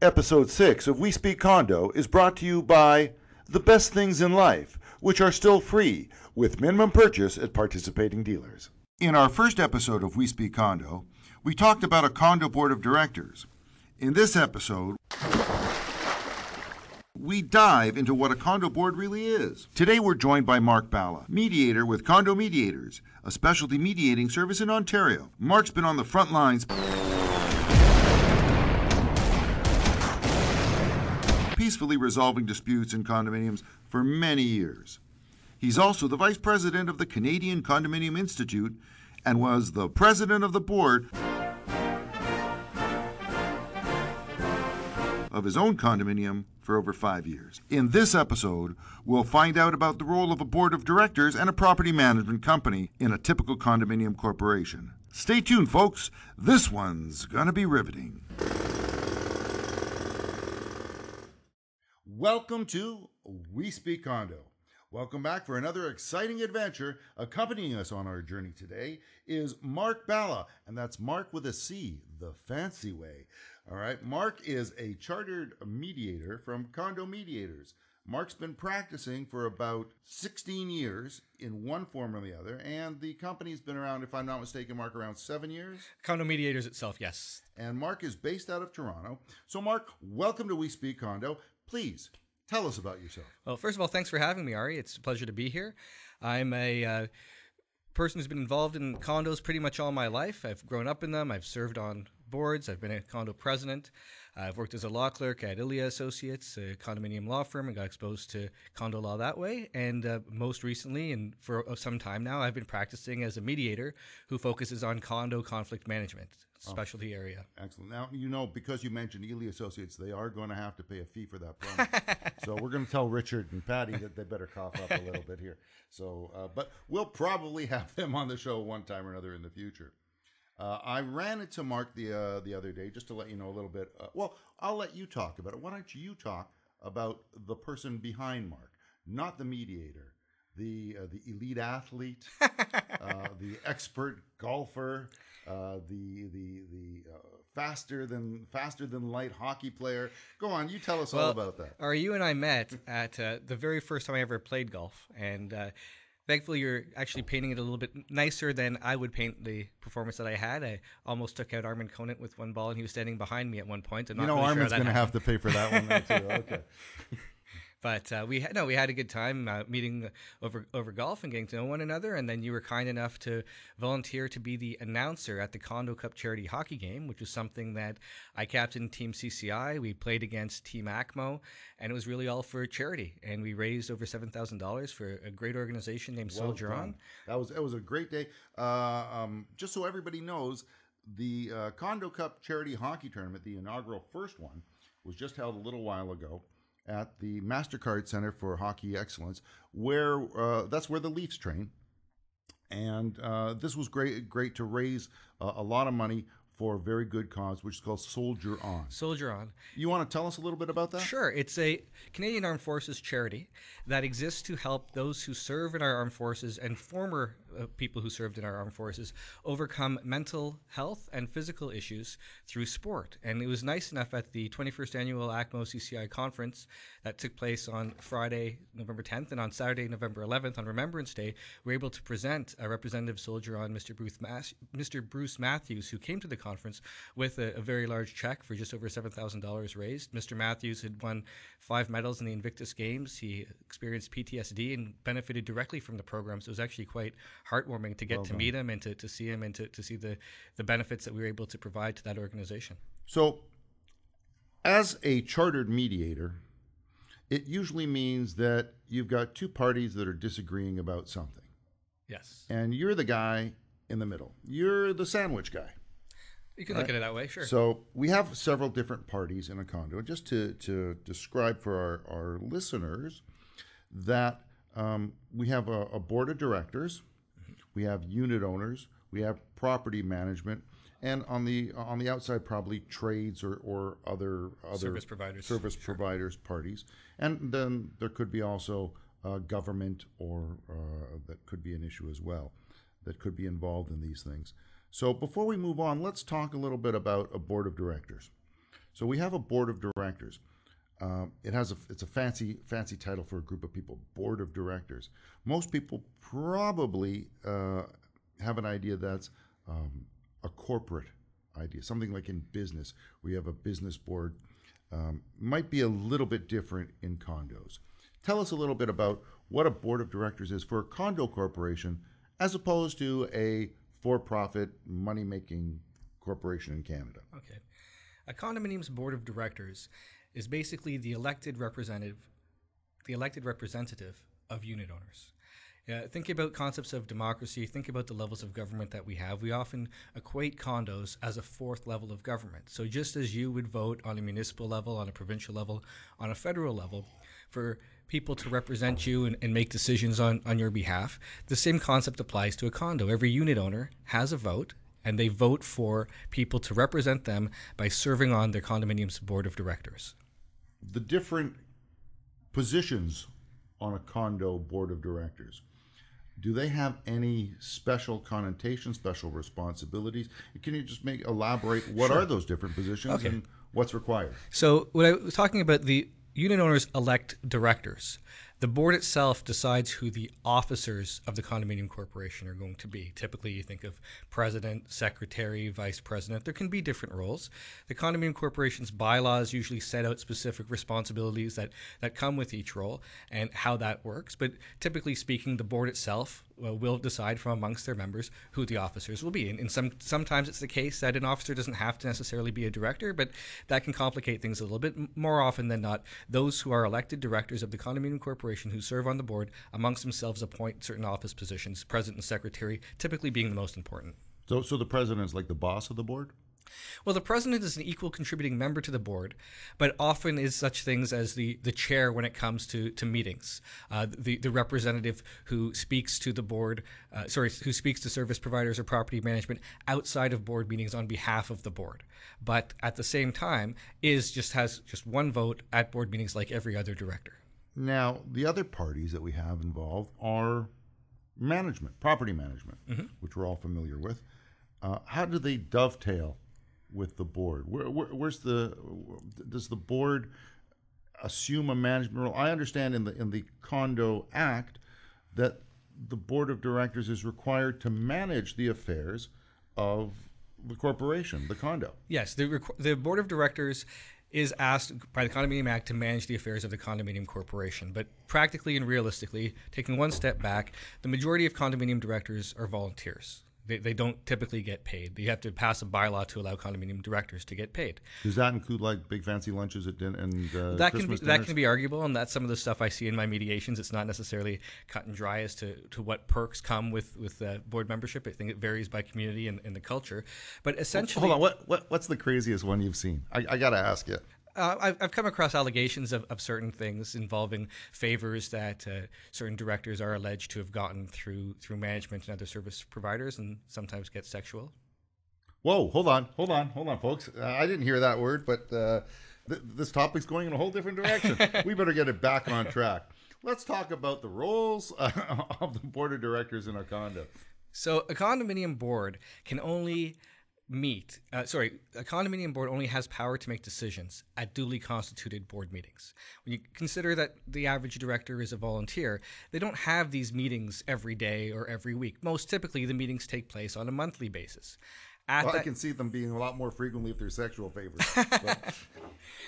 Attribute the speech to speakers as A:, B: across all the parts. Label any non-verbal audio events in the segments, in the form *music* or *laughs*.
A: Episode 6 of We Speak Condo is brought to you by The Best Things in Life, which are still free with minimum purchase at participating dealers. In our first episode of We Speak Condo, we talked about a condo board of directors. In this episode, we dive into what a condo board really is. Today we're joined by Marc Bhalla, mediator with Condo Mediators, a specialty mediating service in Ontario. Marc's been on the front lines peacefully resolving disputes in condominiums for many years. He's also the vice president of the Canadian Condominium Institute and was the president of the board of his own condominium for over five years. In this episode, we'll find out about the role of a board of directors and a property management company in a typical condominium corporation. Stay tuned, folks. This one's gonna be riveting. Welcome to We Speak Condo. Welcome back for another exciting adventure. Accompanying us on our journey today is Marc Bhalla, and that's Marc with a C, the fancy way. All right, Marc is a chartered mediator from Condo Mediators. Marc's been practicing for about 16 years in one form or the other, and the company's been around, if I'm not mistaken, Marc, around seven years.
B: Condo Mediators itself, yes.
A: And Marc is based out of Toronto. So, Marc, welcome to We Speak Condo. Please tell us about yourself.
B: Well, first of all, thanks for having me, Ari. It's a pleasure to be here. I'm a uh, person who's been involved in condos pretty much all my life. I've grown up in them. I've served on boards. I've been a condo president. I've worked as a law clerk at Elia Associates, a condominium law firm, and got exposed to condo law that way. And uh, most recently, and for some time now, I've been practicing as a mediator who focuses on condo conflict management, specialty oh, area.
A: Excellent. Now, you know, because you mentioned Elia Associates, they are going to have to pay a fee for that *laughs* so we're going to tell Richard and Patty that they better cough up a little bit here. So, uh, but we'll probably have them on the show one time or another in the future. Uh, I ran into Marc the uh, the other day just to let you know a little bit. Uh, well, I'll let you talk about it. Why don't you talk about the person behind Marc, not the mediator, the uh, the elite athlete, *laughs* uh, the expert golfer, uh, the the the faster than faster than light hockey player. Go on, you tell us
B: well,
A: all about that.
B: Are you and I met at the very first time I ever played golf, and thankfully you're actually painting it a little bit nicer than I would paint the performance that I had. I almost took out Armin Conant with one ball, and he was standing behind me at one point.
A: I'm you know, really Armin's sure going to have to pay for that one too. *laughs* Okay.
B: But uh, we had no, we had a good time uh, meeting over over golf and getting to know one another. And then you were kind enough to volunteer to be the announcer at the Condo Cup charity hockey game, which was something that I captained Team CCI. We played against Team ACMO, and it was really all for charity. And we raised over seven thousand dollars for a great organization named well Soldier done. On.
A: That was it was a great day. Uh, um, just so everybody knows, the uh, Condo Cup charity hockey tournament, the inaugural first one, was just held a little while ago at the Mastercard Center for Hockey Excellence, where uh, that's where the Leafs train. And uh, this was great, great to raise uh, a lot of money for a very good cause, which is called Soldier On.
B: Soldier On.
A: You want to tell us a little bit about that?
B: Sure. It's a Canadian Armed Forces charity that exists to help those who serve in our armed forces and former uh, people who served in our armed forces overcome mental health and physical issues through sport. And it was nice enough at the 21st annual ACMO CCI conference that took place on Friday, November 10th, and on Saturday, November 11th, on Remembrance Day, we were able to present a representative soldier on Mr. Bruce, Mas- Mr. Bruce Matthews, who came to the conference with a, a very large check for just over $7,000 raised. Mr. Matthews had won five medals in the Invictus Games. He experienced PTSD and benefited directly from the program. So it was actually quite heartwarming to get well to meet him and to, to see him and to, to see the, the benefits that we were able to provide to that organization.
A: So, as a chartered mediator, it usually means that you've got two parties that are disagreeing about something.
B: Yes.
A: And you're the guy in the middle. You're the sandwich guy.
B: You can right? look at it that way, sure.
A: So we have several different parties in a condo. Just to, to describe for our, our listeners that um, we have a, a, board of directors. We have unit owners, we have property management, and on the on the outside probably trades or, or other other
B: service providers
A: service sure. providers parties and then there could be also uh, government or uh, that could be an issue as well that could be involved in these things so before we move on let's talk a little bit about a board of directors So we have a board of directors. Um, it has a it's a fancy fancy title for a group of people, board of directors. Most people probably uh, have an idea that's um, a corporate idea, something like in business. We have a business board. Um, might be a little bit different in condos. Tell us a little bit about what a board of directors is for a condo corporation, as opposed to a for-profit money-making corporation in Canada.
B: Okay. A condominium's board of directors is basically the elected representative, the elected representative of unit owners. Uh, think about concepts of democracy. Think about the levels of government that we have. We often equate condos as a fourth level of government. So just as you would vote on a municipal level, on a provincial level, on a federal level, for people to represent you and, and make decisions on, on your behalf, the same concept applies to a condo. Every unit owner has a vote, and they vote for people to represent them by serving on their condominium's board of directors.
A: The different positions on a condo board of directors do they have any special connotations, special responsibilities? Can you just make elaborate what are those different positions
B: Okay.
A: and what's required?
B: So, what I was talking about, the unit owners elect directors. The board itself decides who the officers of the condominium corporation are going to be. Typically, you think of president, secretary, vice president. There can be different roles. The condominium corporation's bylaws usually set out specific responsibilities that, that come with each role and how that works. But typically speaking, the board itself will decide from amongst their members who the officers will be. And, and some sometimes it's the case that an officer doesn't have to necessarily be a director, but that can complicate things a little bit. More often than not, those who are elected directors of the condominium corporation who serve on the board amongst themselves appoint certain office positions, president and secretary, typically being the most important.
A: So, so the president is like the boss of the board.
B: Well, the president is an equal contributing member to the board, but often is such things as the, the chair when it comes to, to meetings. Uh, the, the representative who speaks to the board, uh, sorry, who speaks to service providers or property management outside of board meetings on behalf of the board. But at the same time, is just has just one vote at board meetings like every other director.
A: Now, the other parties that we have involved are management, property management, which we're all familiar with. Uh, how do they dovetail with the board? Where, where, where's the does the board assume a management role? I understand in the in the Condo Act that the board of directors is required to manage the affairs of the corporation, the condo.
B: Yes, the, the board of directors is asked by the Condominium Act to manage the affairs of the condominium corporation. But practically and realistically, taking one step back, the majority of condominium directors are volunteers. They, they don't typically get paid. You have to pass a bylaw to allow condominium directors to get paid.
A: Does that include like big fancy lunches at and uh,
B: That can be
A: Christmas
B: that can be arguable, and that's some of the stuff I see in my mediations. It's not necessarily cut and dry as to, to what perks come with with uh, board membership. I think it varies by community and, and the culture, but essentially,
A: Hold on, what, what what's the craziest one you've seen? I, I gotta ask you.
B: Uh, I've, I've come across allegations of, of certain things involving favors that uh, certain directors are alleged to have gotten through through management and other service providers, and sometimes get sexual.
A: Whoa, hold on, hold on, hold on, folks. Uh, I didn't hear that word, but uh, th- this topic's going in a whole different direction. *laughs* we better get it back on track. Let's talk about the roles uh, *laughs* of the board of directors in a condo.
B: So a condominium board can only meet. Uh, sorry, a condominium board only has power to make decisions at duly constituted board meetings. When you consider that the average director is a volunteer, they don't have these meetings every day or every week. Most typically, the meetings take place on a monthly basis.
A: Well, I can see them being a lot more frequently if they're sexual favors. *laughs*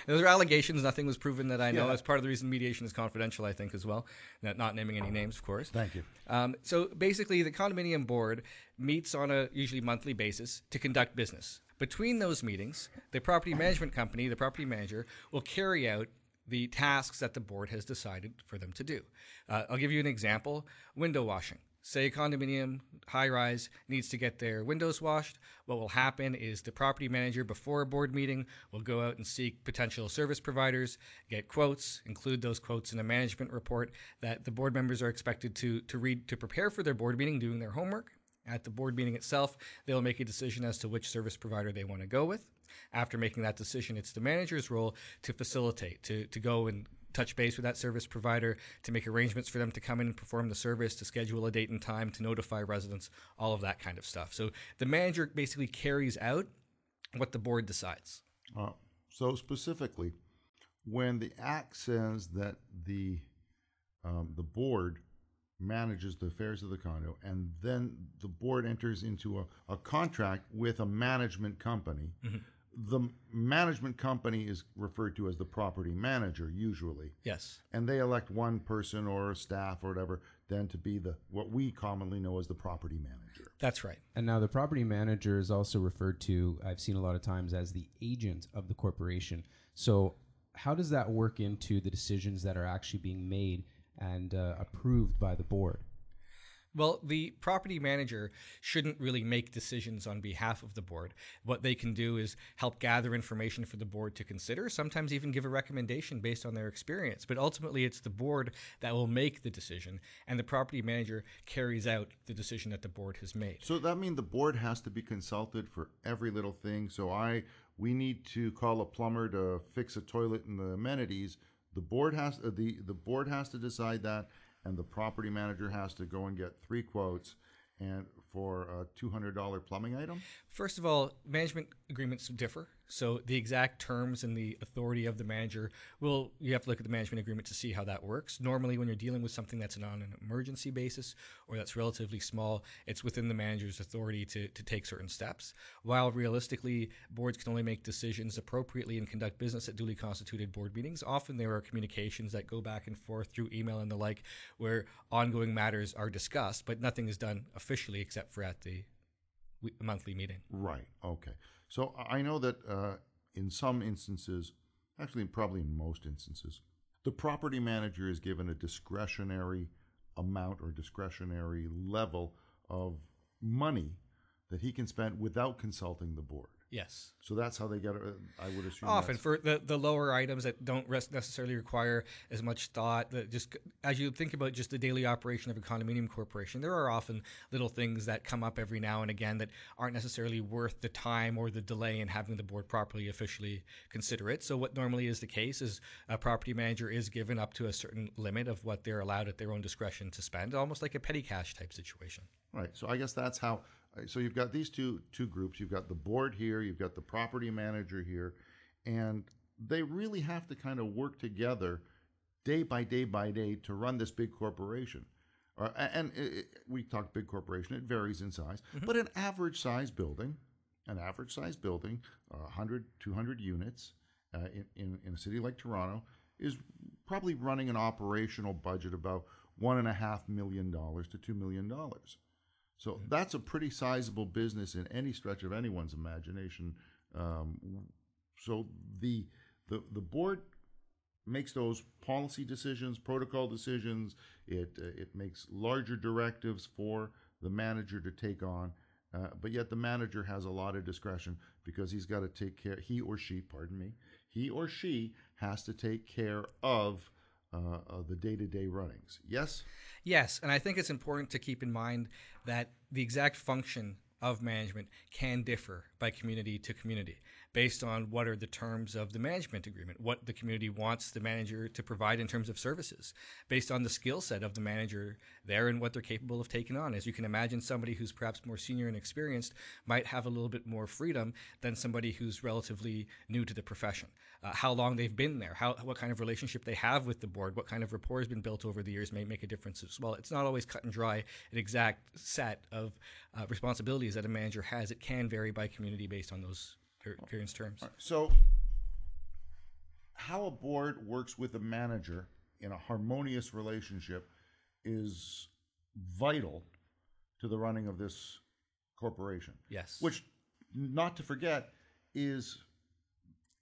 B: Those are allegations. Nothing was proven that I know.
A: Yeah.
B: That's part of the reason mediation is confidential, I think, as well. Not, not naming any names, of course.
A: thank you.
B: Um, so basically, the condominium board meets on a usually monthly basis to conduct business. Between those meetings, the property management company, the property manager, will carry out the tasks that the board has decided for them to do. Uh, I'll give you an example window washing. Say a condominium high rise needs to get their windows washed. What will happen is the property manager, before a board meeting, will go out and seek potential service providers, get quotes, include those quotes in a management report that the board members are expected to, to read to prepare for their board meeting, doing their homework. At the board meeting itself, they'll make a decision as to which service provider they want to go with. After making that decision, it's the manager's role to facilitate, to, to go and touch base with that service provider, to make arrangements for them to come in and perform the service, to schedule a date and time, to notify residents, all of that kind of stuff. So the manager basically carries out what the board decides.
A: Uh, so specifically, when the act says that the um, the board manages the affairs of the condo, and then the board enters into a, a contract with a management company. The management company is referred to as the property manager usually,
B: Yes.
A: and they elect one person or staff or whatever then to be the what we commonly know as the property manager.
B: That's right.
C: And now the property manager is also referred to, I've seen a lot of times, as the agent of the corporation. So, how does that work into the decisions that are actually being made and uh, approved by the board?
B: Well, the property manager shouldn't really make decisions on behalf of the board. What they can do is help gather information for the board to consider, sometimes even give a recommendation based on their experience. But ultimately, it's the board that will make the decision, and the property manager carries out the decision that the board has made.
A: So that means the board has to be consulted for every little thing. So I we need to call a plumber to fix a toilet in the amenities. The board has uh, the the board has to decide that, and the property manager has to go and get three quotes, and for a two hundred dollar plumbing item.
B: First of all, management agreements differ. So the exact terms and the authority of the manager will you have to look at the management agreement to see how that works. Normally when you're dealing with something that's on an emergency basis or that's relatively small, it's within the manager's authority to, to take certain steps. While realistically boards can only make decisions appropriately and conduct business at duly constituted board meetings, often there are communications that go back and forth through email and the like where ongoing matters are discussed, but nothing is done officially except for at the we- monthly meeting.
A: Right. Okay. So I know that uh, in some instances, actually, probably in most instances, the property manager is given a discretionary amount or discretionary level of money that he can spend without consulting the board.
B: Yes.
A: So that's how they get it. I would assume.
B: Often for the, the lower items that don't necessarily require as much thought, that just as you think about just the daily operation of a condominium corporation, there are often little things that come up every now and again that aren't necessarily worth the time or the delay in having the board properly officially consider it. So what normally is the case is a property manager is given up to a certain limit of what they're allowed at their own discretion to spend, almost like a petty cash type situation.
A: Right. So I guess that's how. So you've got these two two groups. You've got the board here. You've got the property manager here, and they really have to kind of work together, day by day by day, to run this big corporation. Uh, and it, we talk big corporation. It varies in size, but an average size building, an average size building, uh, 100, 200 units, uh, in, in in a city like Toronto, is probably running an operational budget about one and a half million dollars to two million dollars. So that's a pretty sizable business in any stretch of anyone's imagination. Um, so the the the board makes those policy decisions, protocol decisions. It uh, it makes larger directives for the manager to take on. Uh, but yet the manager has a lot of discretion because he's got to take care. He or she, pardon me, he or she has to take care of, uh, the day-to-day runnings. Yes.
B: Yes, and I think it's important to keep in mind that the exact function of management can differ by community to community based on what are the terms of the management agreement, what the community wants the manager to provide in terms of services, based on the skill set of the manager there and what they're capable of taking on. As you can imagine, somebody who's perhaps more senior and experienced might have a little bit more freedom than somebody who's relatively new to the profession. Uh, how long they've been there, how what kind of relationship they have with the board, what kind of rapport has been built over the years may make a difference as well. It's not always cut and dry, an exact set of uh, responsibilities that a manager has. It can vary by community based on those per- experience terms.
A: So, how a board works with a manager in a harmonious relationship is vital to the running of this corporation.
B: Yes.
A: Which, not to forget, is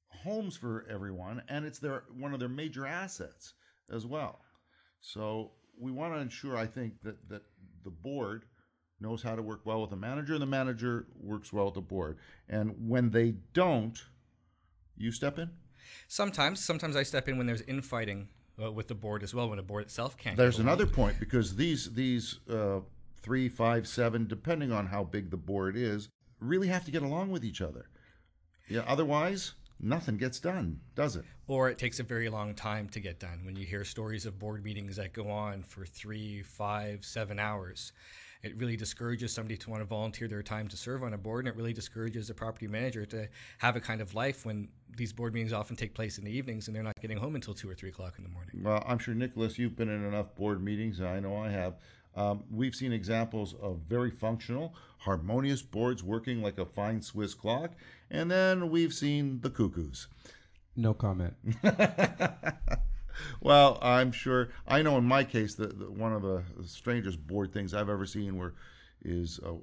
A: homes for everyone, and it's their one of their major assets as well. So we want to ensure, I think, that that the board knows how to work well with the manager, and the manager works well with the board. And when they don't, you step in.
B: Sometimes, sometimes I step in when there's infighting uh, with the board as well, when a board itself can't.
A: There's another point because these these uh, three, five, seven, depending on how big the board is, really have to get along with each other. Yeah, otherwise nothing gets done, does it?
B: or it takes a very long time to get done when you hear stories of board meetings that go on for three five seven hours It really discourages somebody to want to volunteer their time to serve on a board, and it really discourages a property manager to have a kind of life when these board meetings often take place in the evenings and they're not getting home until two or three o'clock in the morning.
A: Well, I'm sure, Nicholas, you've been in enough board meetings, and I know I have. Um, we've seen examples of very functional, harmonious boards working like a fine Swiss clock, and then we've seen the cuckoos.
C: No comment. *laughs*
A: Well, I'm sure. I know in my case that one of the strangest board things I've ever seen were is uh,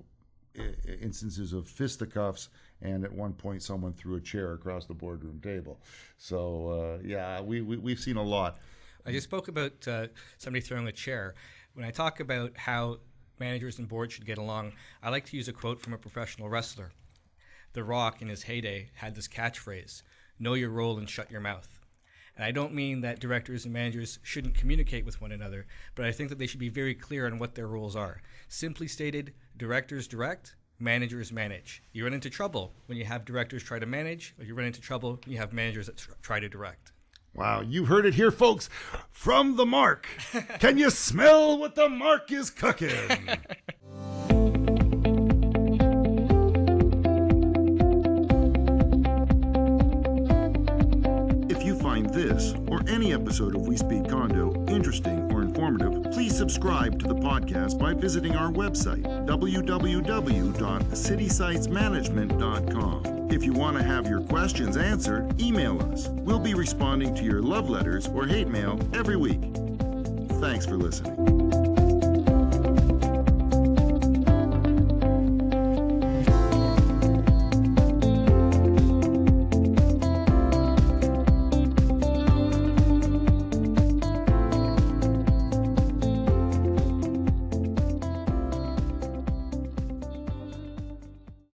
A: instances of fisticuffs, and at one point someone threw a chair across the boardroom table. So uh, yeah, we, we we've seen a lot.
B: I just spoke about uh, somebody throwing a chair. When I talk about how managers and boards should get along, I like to use a quote from a professional wrestler. The Rock, in his heyday, had this catchphrase know your role and shut your mouth. And I don't mean that directors and managers shouldn't communicate with one another, but I think that they should be very clear on what their roles are. Simply stated, directors direct, managers manage. You run into trouble when you have directors try to manage, or you run into trouble when you have managers that try to direct.
A: Wow, you heard it here, folks, from the Marc. Can you smell what the Marc is cooking? *laughs* any episode of We Speak Condo interesting or informative, please subscribe to the podcast by visiting our website, www.citysitesmanagement.com. If you want to have your questions answered, email us. We'll be responding to your love letters or hate mail every week. Thanks for listening.